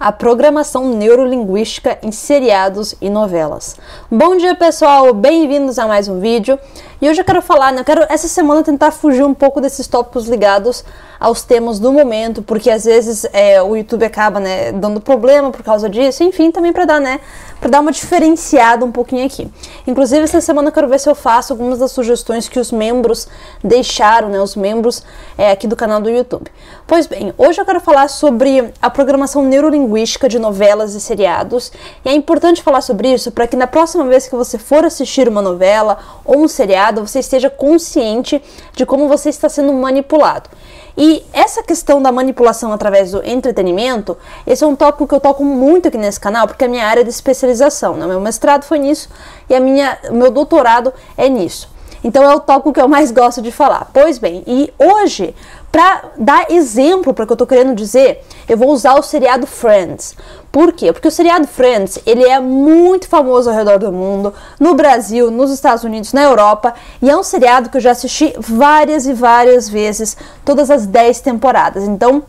a programação neurolinguística em seriados e novelas. Bom dia, pessoal, bem-vindos a mais um vídeo. E hoje eu quero falar, né, eu quero essa semana tentar fugir um pouco desses tópicos ligados aos temas do momento, porque às vezes é, o YouTube acaba, né, dando problema por causa disso, enfim, também para dar, né, para dar uma diferenciada um pouquinho aqui. Inclusive essa semana eu quero ver se eu faço algumas das sugestões que os membros deixaram, né, os membros é, aqui do canal do YouTube. Pois bem, hoje eu quero falar sobre a programação neurolinguística de novelas e seriados. E é importante falar sobre isso para que na próxima vez que você for assistir uma novela ou um seriado, você esteja consciente de como você está sendo manipulado. E essa questão da manipulação através do entretenimento, esse é um tópico que eu toco muito aqui nesse canal, porque é a minha área de especialização, né? Meu mestrado foi nisso e a minha, meu doutorado é nisso. Então é o tópico que eu mais gosto de falar. Pois bem, e hoje para dar exemplo para o que eu estou querendo dizer, eu vou usar o seriado Friends. Por quê? Porque o seriado Friends, ele é muito famoso ao redor do mundo, no Brasil, nos Estados Unidos, na Europa, e é um seriado que eu já assisti várias e várias vezes, todas as 10 temporadas. Então,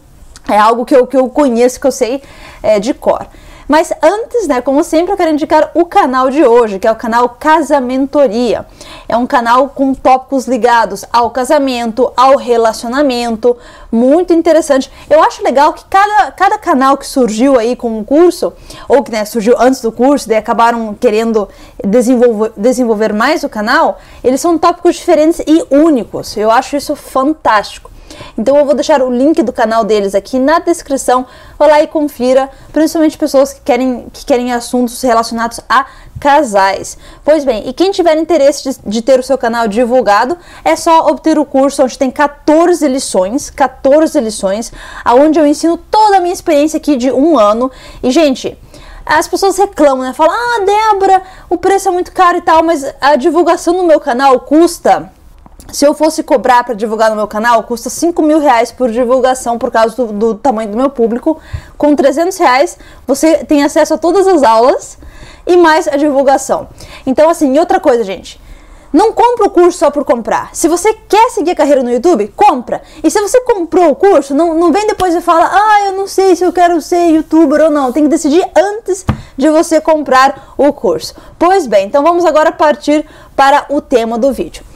é algo que eu, que eu conheço, que eu sei é, de cor. Mas antes, né, como sempre, eu quero indicar o canal de hoje, que é o canal Casamentoria. É um canal com tópicos ligados ao casamento, ao relacionamento, muito interessante. Eu acho legal que cada, cada canal que surgiu aí com o curso, ou que né, surgiu antes do curso, daí acabaram querendo desenvolver, desenvolver mais o canal, eles são tópicos diferentes e únicos. Eu acho isso fantástico. Então eu vou deixar o link do canal deles aqui na descrição. Vá lá e confira, principalmente pessoas que querem, que querem assuntos relacionados a casais. Pois bem, e quem tiver interesse de, de, ter o seu canal divulgado, é só obter o curso onde tem 14 lições, 14 lições, aonde eu ensino toda a minha experiência aqui de um ano. E, gente, as pessoas reclamam, né? Falam, ah, Débora, o preço é muito caro e tal, mas a divulgação no meu canal custa se eu fosse cobrar para divulgar no meu canal, custa 5 mil reais por divulgação por causa do, do, tamanho do meu público. Com 300 reais, você tem acesso a todas as aulas e mais a divulgação. Então, assim, outra coisa, gente. Não compra o curso só por comprar. Se você quer seguir a carreira no YouTube, compra. E se você comprou o curso, não, não vem depois e fala, ah, eu não sei se eu quero ser youtuber ou não. Tem que decidir antes de você comprar o curso. Pois bem, então vamos agora partir para o tema do vídeo.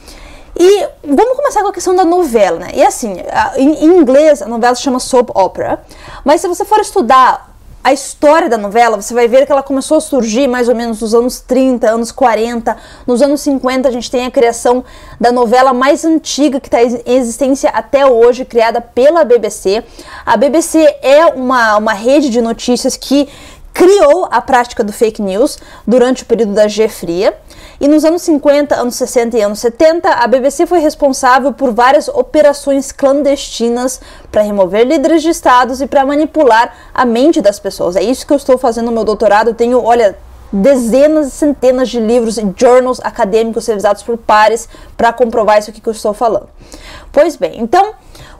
E vamos começar com a questão da novela, né? E assim, em inglês a novela se chama soap opera, mas se você for estudar a história da novela, você vai ver que ela começou a surgir mais ou menos nos anos 30, anos 40. Nos anos 50 a gente tem a criação da novela mais antiga que está em existência até hoje, criada pela BBC. A BBC é uma, uma rede de notícias que criou a prática do fake news durante o período da G Fria. E nos anos 50, anos 60 e anos 70, a BBC foi responsável por várias operações clandestinas para remover líderes de estados e para manipular a mente das pessoas. É isso que eu estou fazendo no meu doutorado. Eu tenho, olha, dezenas e centenas de livros e journals acadêmicos revisados por pares para comprovar isso aqui que eu estou falando. Pois bem, então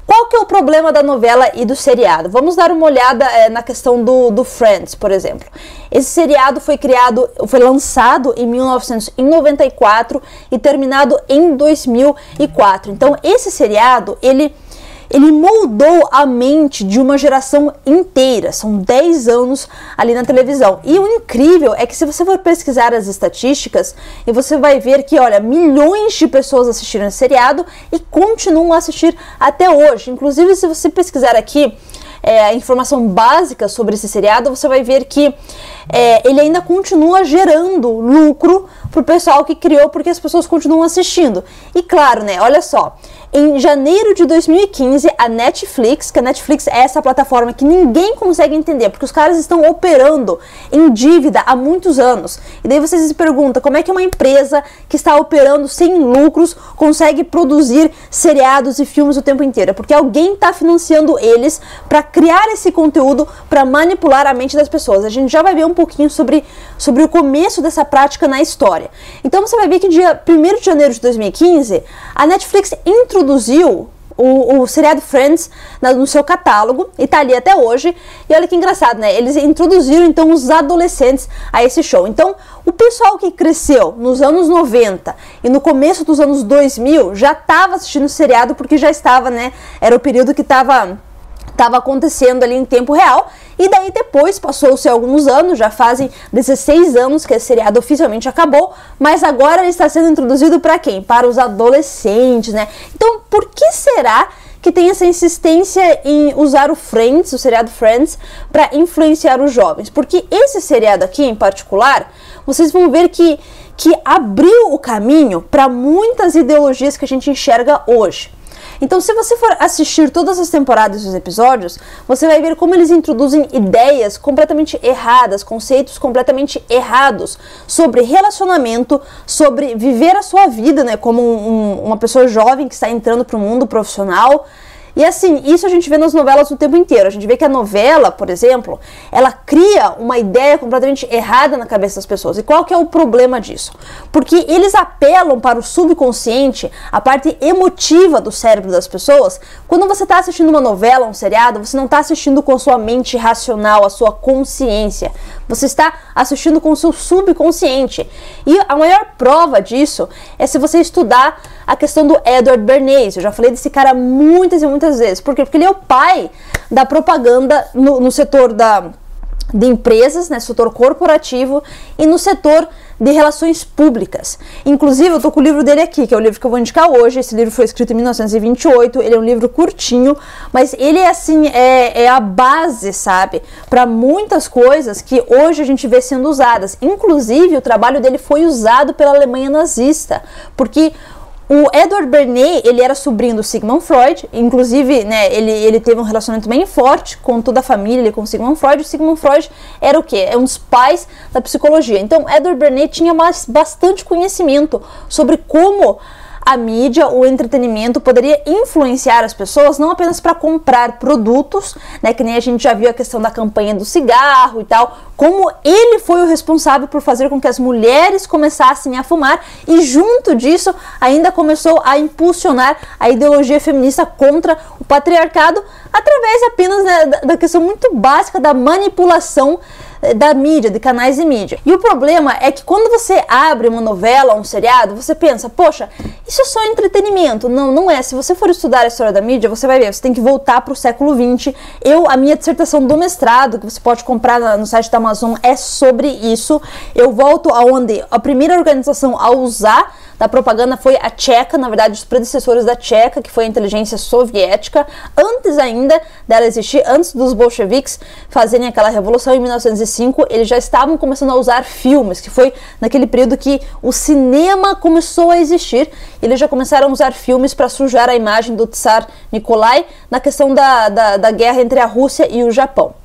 qual que é o problema da novela e do seriado? Vamos dar uma olhada é, na questão do, do Friends, por exemplo. Esse seriado foi criado, foi lançado em 1994 e terminado em 2004. Então, esse seriado, ele ele moldou a mente de uma geração inteira. São 10 anos ali na televisão. E o incrível é que se você for pesquisar as estatísticas, e você vai ver que, olha, milhões de pessoas assistiram esse seriado e continuam a assistir até hoje. Inclusive, se você pesquisar aqui é, a informação básica sobre esse seriado, você vai ver que é, ele ainda continua gerando lucro para o pessoal que criou, porque as pessoas continuam assistindo. E claro, né? Olha só, em janeiro de 2015, a Netflix, que a Netflix é essa plataforma que ninguém consegue entender, porque os caras estão operando em dívida há muitos anos. E daí você se pergunta como é que uma empresa que está operando sem lucros consegue produzir seriados e filmes o tempo inteiro? É porque alguém está financiando eles para criar esse conteúdo para manipular a mente das pessoas. A gente já vai ver um pouquinho sobre, sobre o começo dessa prática na história. Então você vai ver que dia 1 de janeiro de 2015, a Netflix introduziu introduziu o, o seriado Friends no seu catálogo e tá ali até hoje. E olha que engraçado, né? Eles introduziram então os adolescentes a esse show. Então, o pessoal que cresceu nos anos 90 e no começo dos anos 2000 já estava assistindo o seriado porque já estava, né? Era o período que estava estava acontecendo ali em tempo real E daí depois, passou-se alguns anos, já fazem 16 anos que esse seriado oficialmente acabou, mas agora ele está sendo introduzido para quem? Para os adolescentes, né? Então, por que será que tem essa insistência em usar o Friends, o seriado Friends, para influenciar os jovens? Porque esse seriado aqui em particular, vocês vão ver que que abriu o caminho para muitas ideologias que a gente enxerga hoje. Então, se você for assistir todas as temporadas dos episódios, você vai ver como eles introduzem ideias completamente erradas, conceitos completamente errados sobre relacionamento, sobre viver a sua vida, né, como um, uma pessoa jovem que está entrando para o mundo profissional. E assim, isso a gente vê nas novelas o tempo inteiro. A gente vê que a novela, por exemplo, ela cria uma ideia completamente errada na cabeça das pessoas. E qual que é o problema disso? Porque eles apelam para o subconsciente, a parte emotiva do cérebro das pessoas. Quando você está assistindo uma novela, um seriado, você não está assistindo com sua mente racional, a sua consciência. Você está assistindo com o seu subconsciente. E a maior prova disso é se você estudar a questão do Edward Bernays. Eu já falei desse cara muitas e muitas vezes. Por quê? Porque ele é o pai da propaganda no, no setor da, de empresas, né, setor corporativo e no setor de relações públicas. Inclusive, eu tô com o livro dele aqui, que é o livro que eu vou indicar hoje. Esse livro foi escrito em 1928, ele é um livro curtinho, mas ele é assim, é, é a base, sabe, para muitas coisas que hoje a gente vê sendo usadas. Inclusive, o trabalho dele foi usado pela Alemanha nazista, porque o Edward Bernays, ele era sobrinho do Sigmund Freud, inclusive, né, ele, ele teve um relacionamento bem forte com toda a família, com o Sigmund Freud. O Sigmund Freud era o quê? É um dos pais da psicologia. Então, Edward Bernays tinha mais, bastante conhecimento sobre como a mídia, o entretenimento poderia influenciar as pessoas não apenas para comprar produtos, né, que nem a gente já viu a questão da campanha do cigarro e tal, como ele foi o responsável por fazer com que as mulheres começassem a fumar e junto disso ainda começou a impulsionar a ideologia feminista contra o patriarcado através apenas né, da questão muito básica da manipulação da mídia, de canais de mídia. E o problema é que quando você abre uma novela, um seriado, você pensa, poxa, isso é só entretenimento. Não, não é. Se você for estudar a história da mídia, você vai ver, você tem que voltar para o século XX. Eu, a minha dissertação do mestrado, que você pode comprar no site da Amazon, é sobre isso. Eu volto aonde a primeira organização a usar da propaganda foi a tcheca, na verdade, os predecessores da tcheca, que foi a inteligência soviética, antes ainda dela existir, antes dos bolcheviques fazerem aquela revolução em 1905, eles já estavam começando a usar filmes, que foi naquele período que o cinema começou a existir. Eles já começaram a usar filmes para sujar a imagem do Tsar Nikolai na questão da, da, da guerra entre a Rússia e o Japão.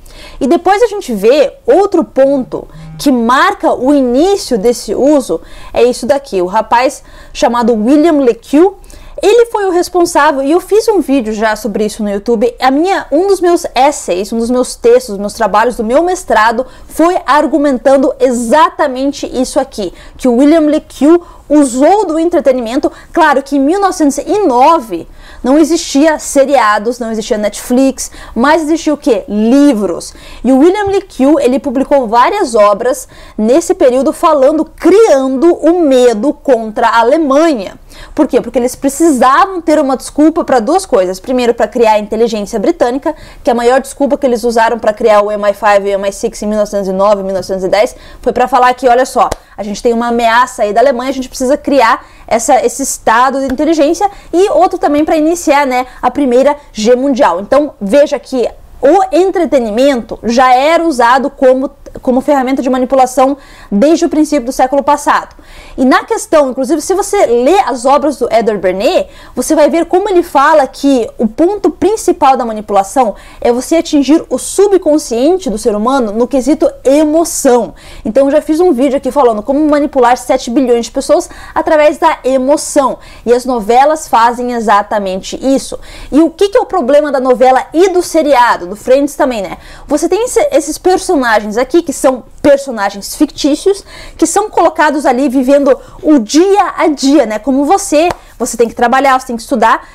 E depois a gente vê outro ponto que marca o início desse uso, é isso daqui. O rapaz chamado William LeQu, ele foi o responsável e eu fiz um vídeo já sobre isso no YouTube. A minha, um dos meus essays, um dos meus textos, meus trabalhos do meu mestrado foi argumentando exatamente isso aqui, que o William LeQu usou do entretenimento. Claro que em 1909 não existia seriados, não existia Netflix, mas existia o que? Livros. E o William LeQu, ele publicou várias obras nesse período falando, criando o medo contra a Alemanha. Por quê? Porque eles precisavam ter uma desculpa para duas coisas. Primeiro, para criar a inteligência britânica, que a maior desculpa que eles usaram para criar o MI5 e o MI6 em 1909, 1910, foi para falar que, olha só, a gente tem uma ameaça aí da Alemanha, a gente precisa criar essa, esse estado de inteligência e outro também para iniciar né, a primeira G mundial. Então veja que o entretenimento já era usado como como ferramenta de manipulação desde o princípio do século passado. E na questão, inclusive, se você lê as obras do Edward Bernays, você vai ver como ele fala que o ponto principal da manipulação é você atingir o subconsciente do ser humano no quesito emoção. Então, eu já fiz um vídeo aqui falando como manipular 7 bilhões de pessoas através da emoção. E as novelas fazem exatamente isso. E o que, que é o problema da novela e do seriado, do Friends também, né? Você tem esse, esses personagens aqui aqui, que são personagens fictícios, que são colocados ali vivendo o dia a dia, né? Como você, você tem que trabalhar, você tem que estudar,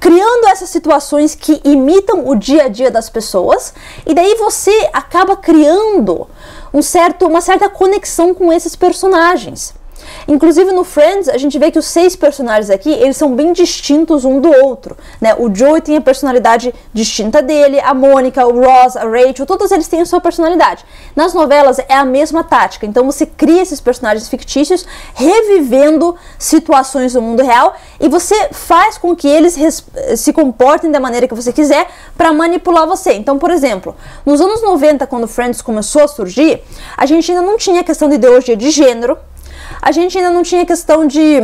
criando essas situações que imitam o dia a dia das pessoas, e daí você acaba criando um certo, uma certa conexão com esses personagens. Inclusive no Friends, a gente vê que os seis personagens aqui, eles são bem distintos um do outro, né? O Joey tem a personalidade distinta dele, a Mônica, o Ross, a Rachel, todos eles têm a sua personalidade. Nas novelas é a mesma tática, então você cria esses personagens fictícios revivendo situações do mundo real e você faz com que eles se comportem da maneira que você quiser para manipular você. Então, por exemplo, nos anos 90, quando Friends começou a surgir, a gente ainda não tinha questão de ideologia de gênero, a gente ainda não tinha questão de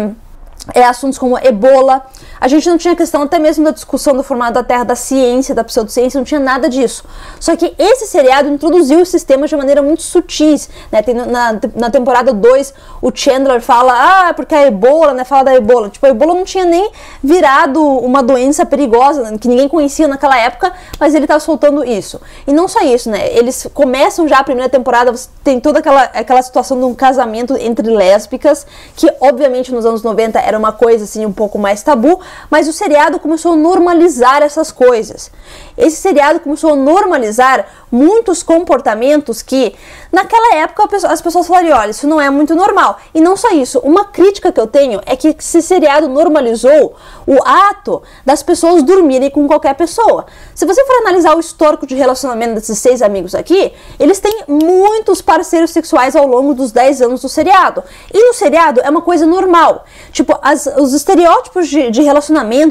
é, assuntos como ebola, a gente não tinha questão até mesmo da discussão do formato da Terra, da ciência, da pseudociência, não tinha nada disso. Só que esse seriado introduziu os sistemas de maneira muito sutis. Né? Tem, na, na temporada 2, o Chandler fala, ah, porque a ebola, né? Fala da ebola. Tipo, a ebola não tinha nem virado uma doença perigosa, né? que ninguém conhecia naquela época, mas ele tá soltando isso. E não só isso, né? Eles começam já a primeira temporada, tem toda aquela, aquela situação de um casamento entre lésbicas, que obviamente nos anos 90 era uma coisa assim um pouco mais tabu, mas o seriado começou a normalizar essas coisas. Esse seriado começou a normalizar muitos comportamentos que, naquela época, as pessoas falariam: olha, isso não é muito normal. E não só isso, uma crítica que eu tenho é que esse seriado normalizou o ato das pessoas dormirem com qualquer pessoa. Se você for analisar o histórico de relacionamento desses seis amigos aqui, eles têm muitos parceiros sexuais ao longo dos 10 anos do seriado. E no seriado é uma coisa normal. Tipo, as, os estereótipos de, de relacionamento,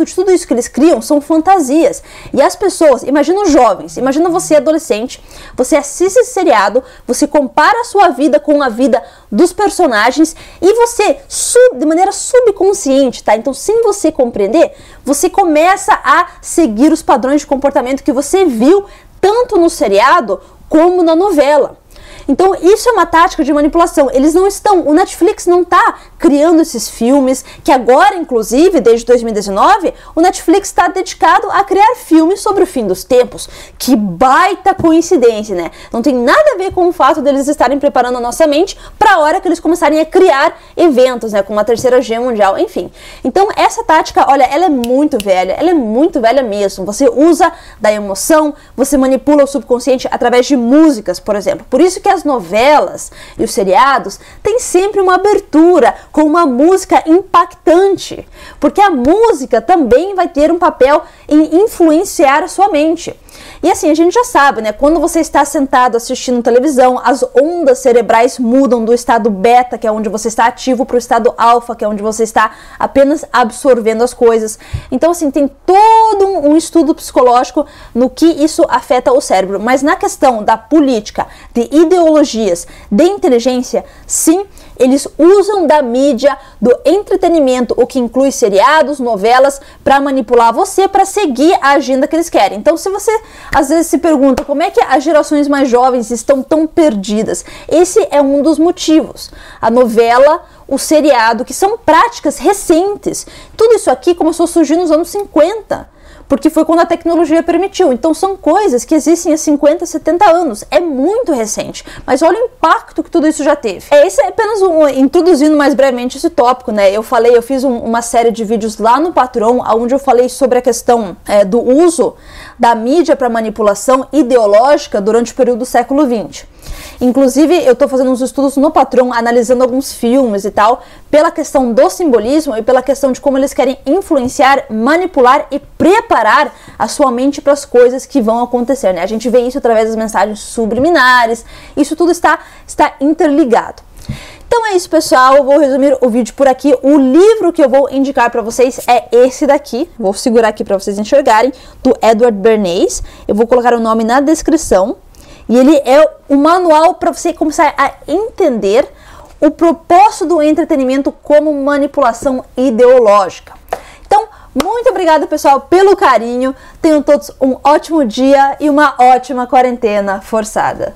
de tudo isso que eles criam, são fantasias. E as pessoas, imagina os jovens, imagina você adolescente, você assiste esse seriado, você compara a sua vida com a vida dos personagens e você, sub, de maneira subconsciente, tá? Então, sem você compreender, você começa a seguir os padrões de comportamento que você viu tanto no seriado como na novela. Então, isso é uma tática de manipulação. Eles não estão, o Netflix não está criando esses filmes, que agora, inclusive, desde 2019, o Netflix está dedicado a criar filmes sobre o fim dos tempos. Que baita coincidência, né? Não tem nada a ver com o fato deles estarem preparando a nossa mente para a hora que eles começarem a criar eventos, né? Como a terceira G mundial, enfim. Então, essa tática, olha, ela é muito velha, ela é muito velha mesmo. Você usa da emoção, você manipula o subconsciente através de músicas, por exemplo. Por isso que as as novelas e os seriados têm sempre uma abertura com uma música impactante, porque a música também vai ter um papel em influenciar a sua mente. E assim, a gente já sabe, né? Quando você está sentado assistindo televisão, as ondas cerebrais mudam do estado beta, que é onde você está ativo, para o estado alfa, que é onde você está apenas absorvendo as coisas. Então, assim, tem todo um estudo psicológico no que isso afeta o cérebro. Mas na questão da política, de ideologias, de inteligência, sim, eles usam da mídia, do entretenimento, o que inclui seriados, novelas, para manipular você, para seguir a agenda que eles querem. Então, se você às vezes se pergunta como é que as gerações mais jovens estão tão perdidas, esse é um dos motivos. A novela, o seriado, que são práticas recentes. Tudo isso aqui começou a surgir nos anos 50 porque foi quando a tecnologia permitiu. Então são coisas que existem há 50, 70 anos. É muito recente. Mas olha o impacto que tudo isso já teve. É, esse é apenas um, introduzindo mais brevemente esse tópico, né? Eu falei, eu fiz um, uma série de vídeos lá no Patreon, onde eu falei sobre a questão é, do uso da mídia para manipulação ideológica durante o período do século XX. Inclusive, eu estou fazendo uns estudos no Patreon, analisando alguns filmes e tal, pela questão do simbolismo e pela questão de como eles querem influenciar, manipular e preparar a sua mente para as coisas que vão acontecer. Né? A gente vê isso através das mensagens subliminares, isso tudo está, está interligado. Então é isso, pessoal. Eu vou resumir o vídeo por aqui. O livro que eu vou indicar para vocês é esse daqui. Vou segurar aqui para vocês enxergarem, do Edward Bernays. Eu vou colocar o nome na descrição. E ele é o manual para você começar a entender o propósito do entretenimento como manipulação ideológica. Então, muito obrigada, pessoal, pelo carinho. Tenham todos um ótimo dia e uma ótima quarentena forçada.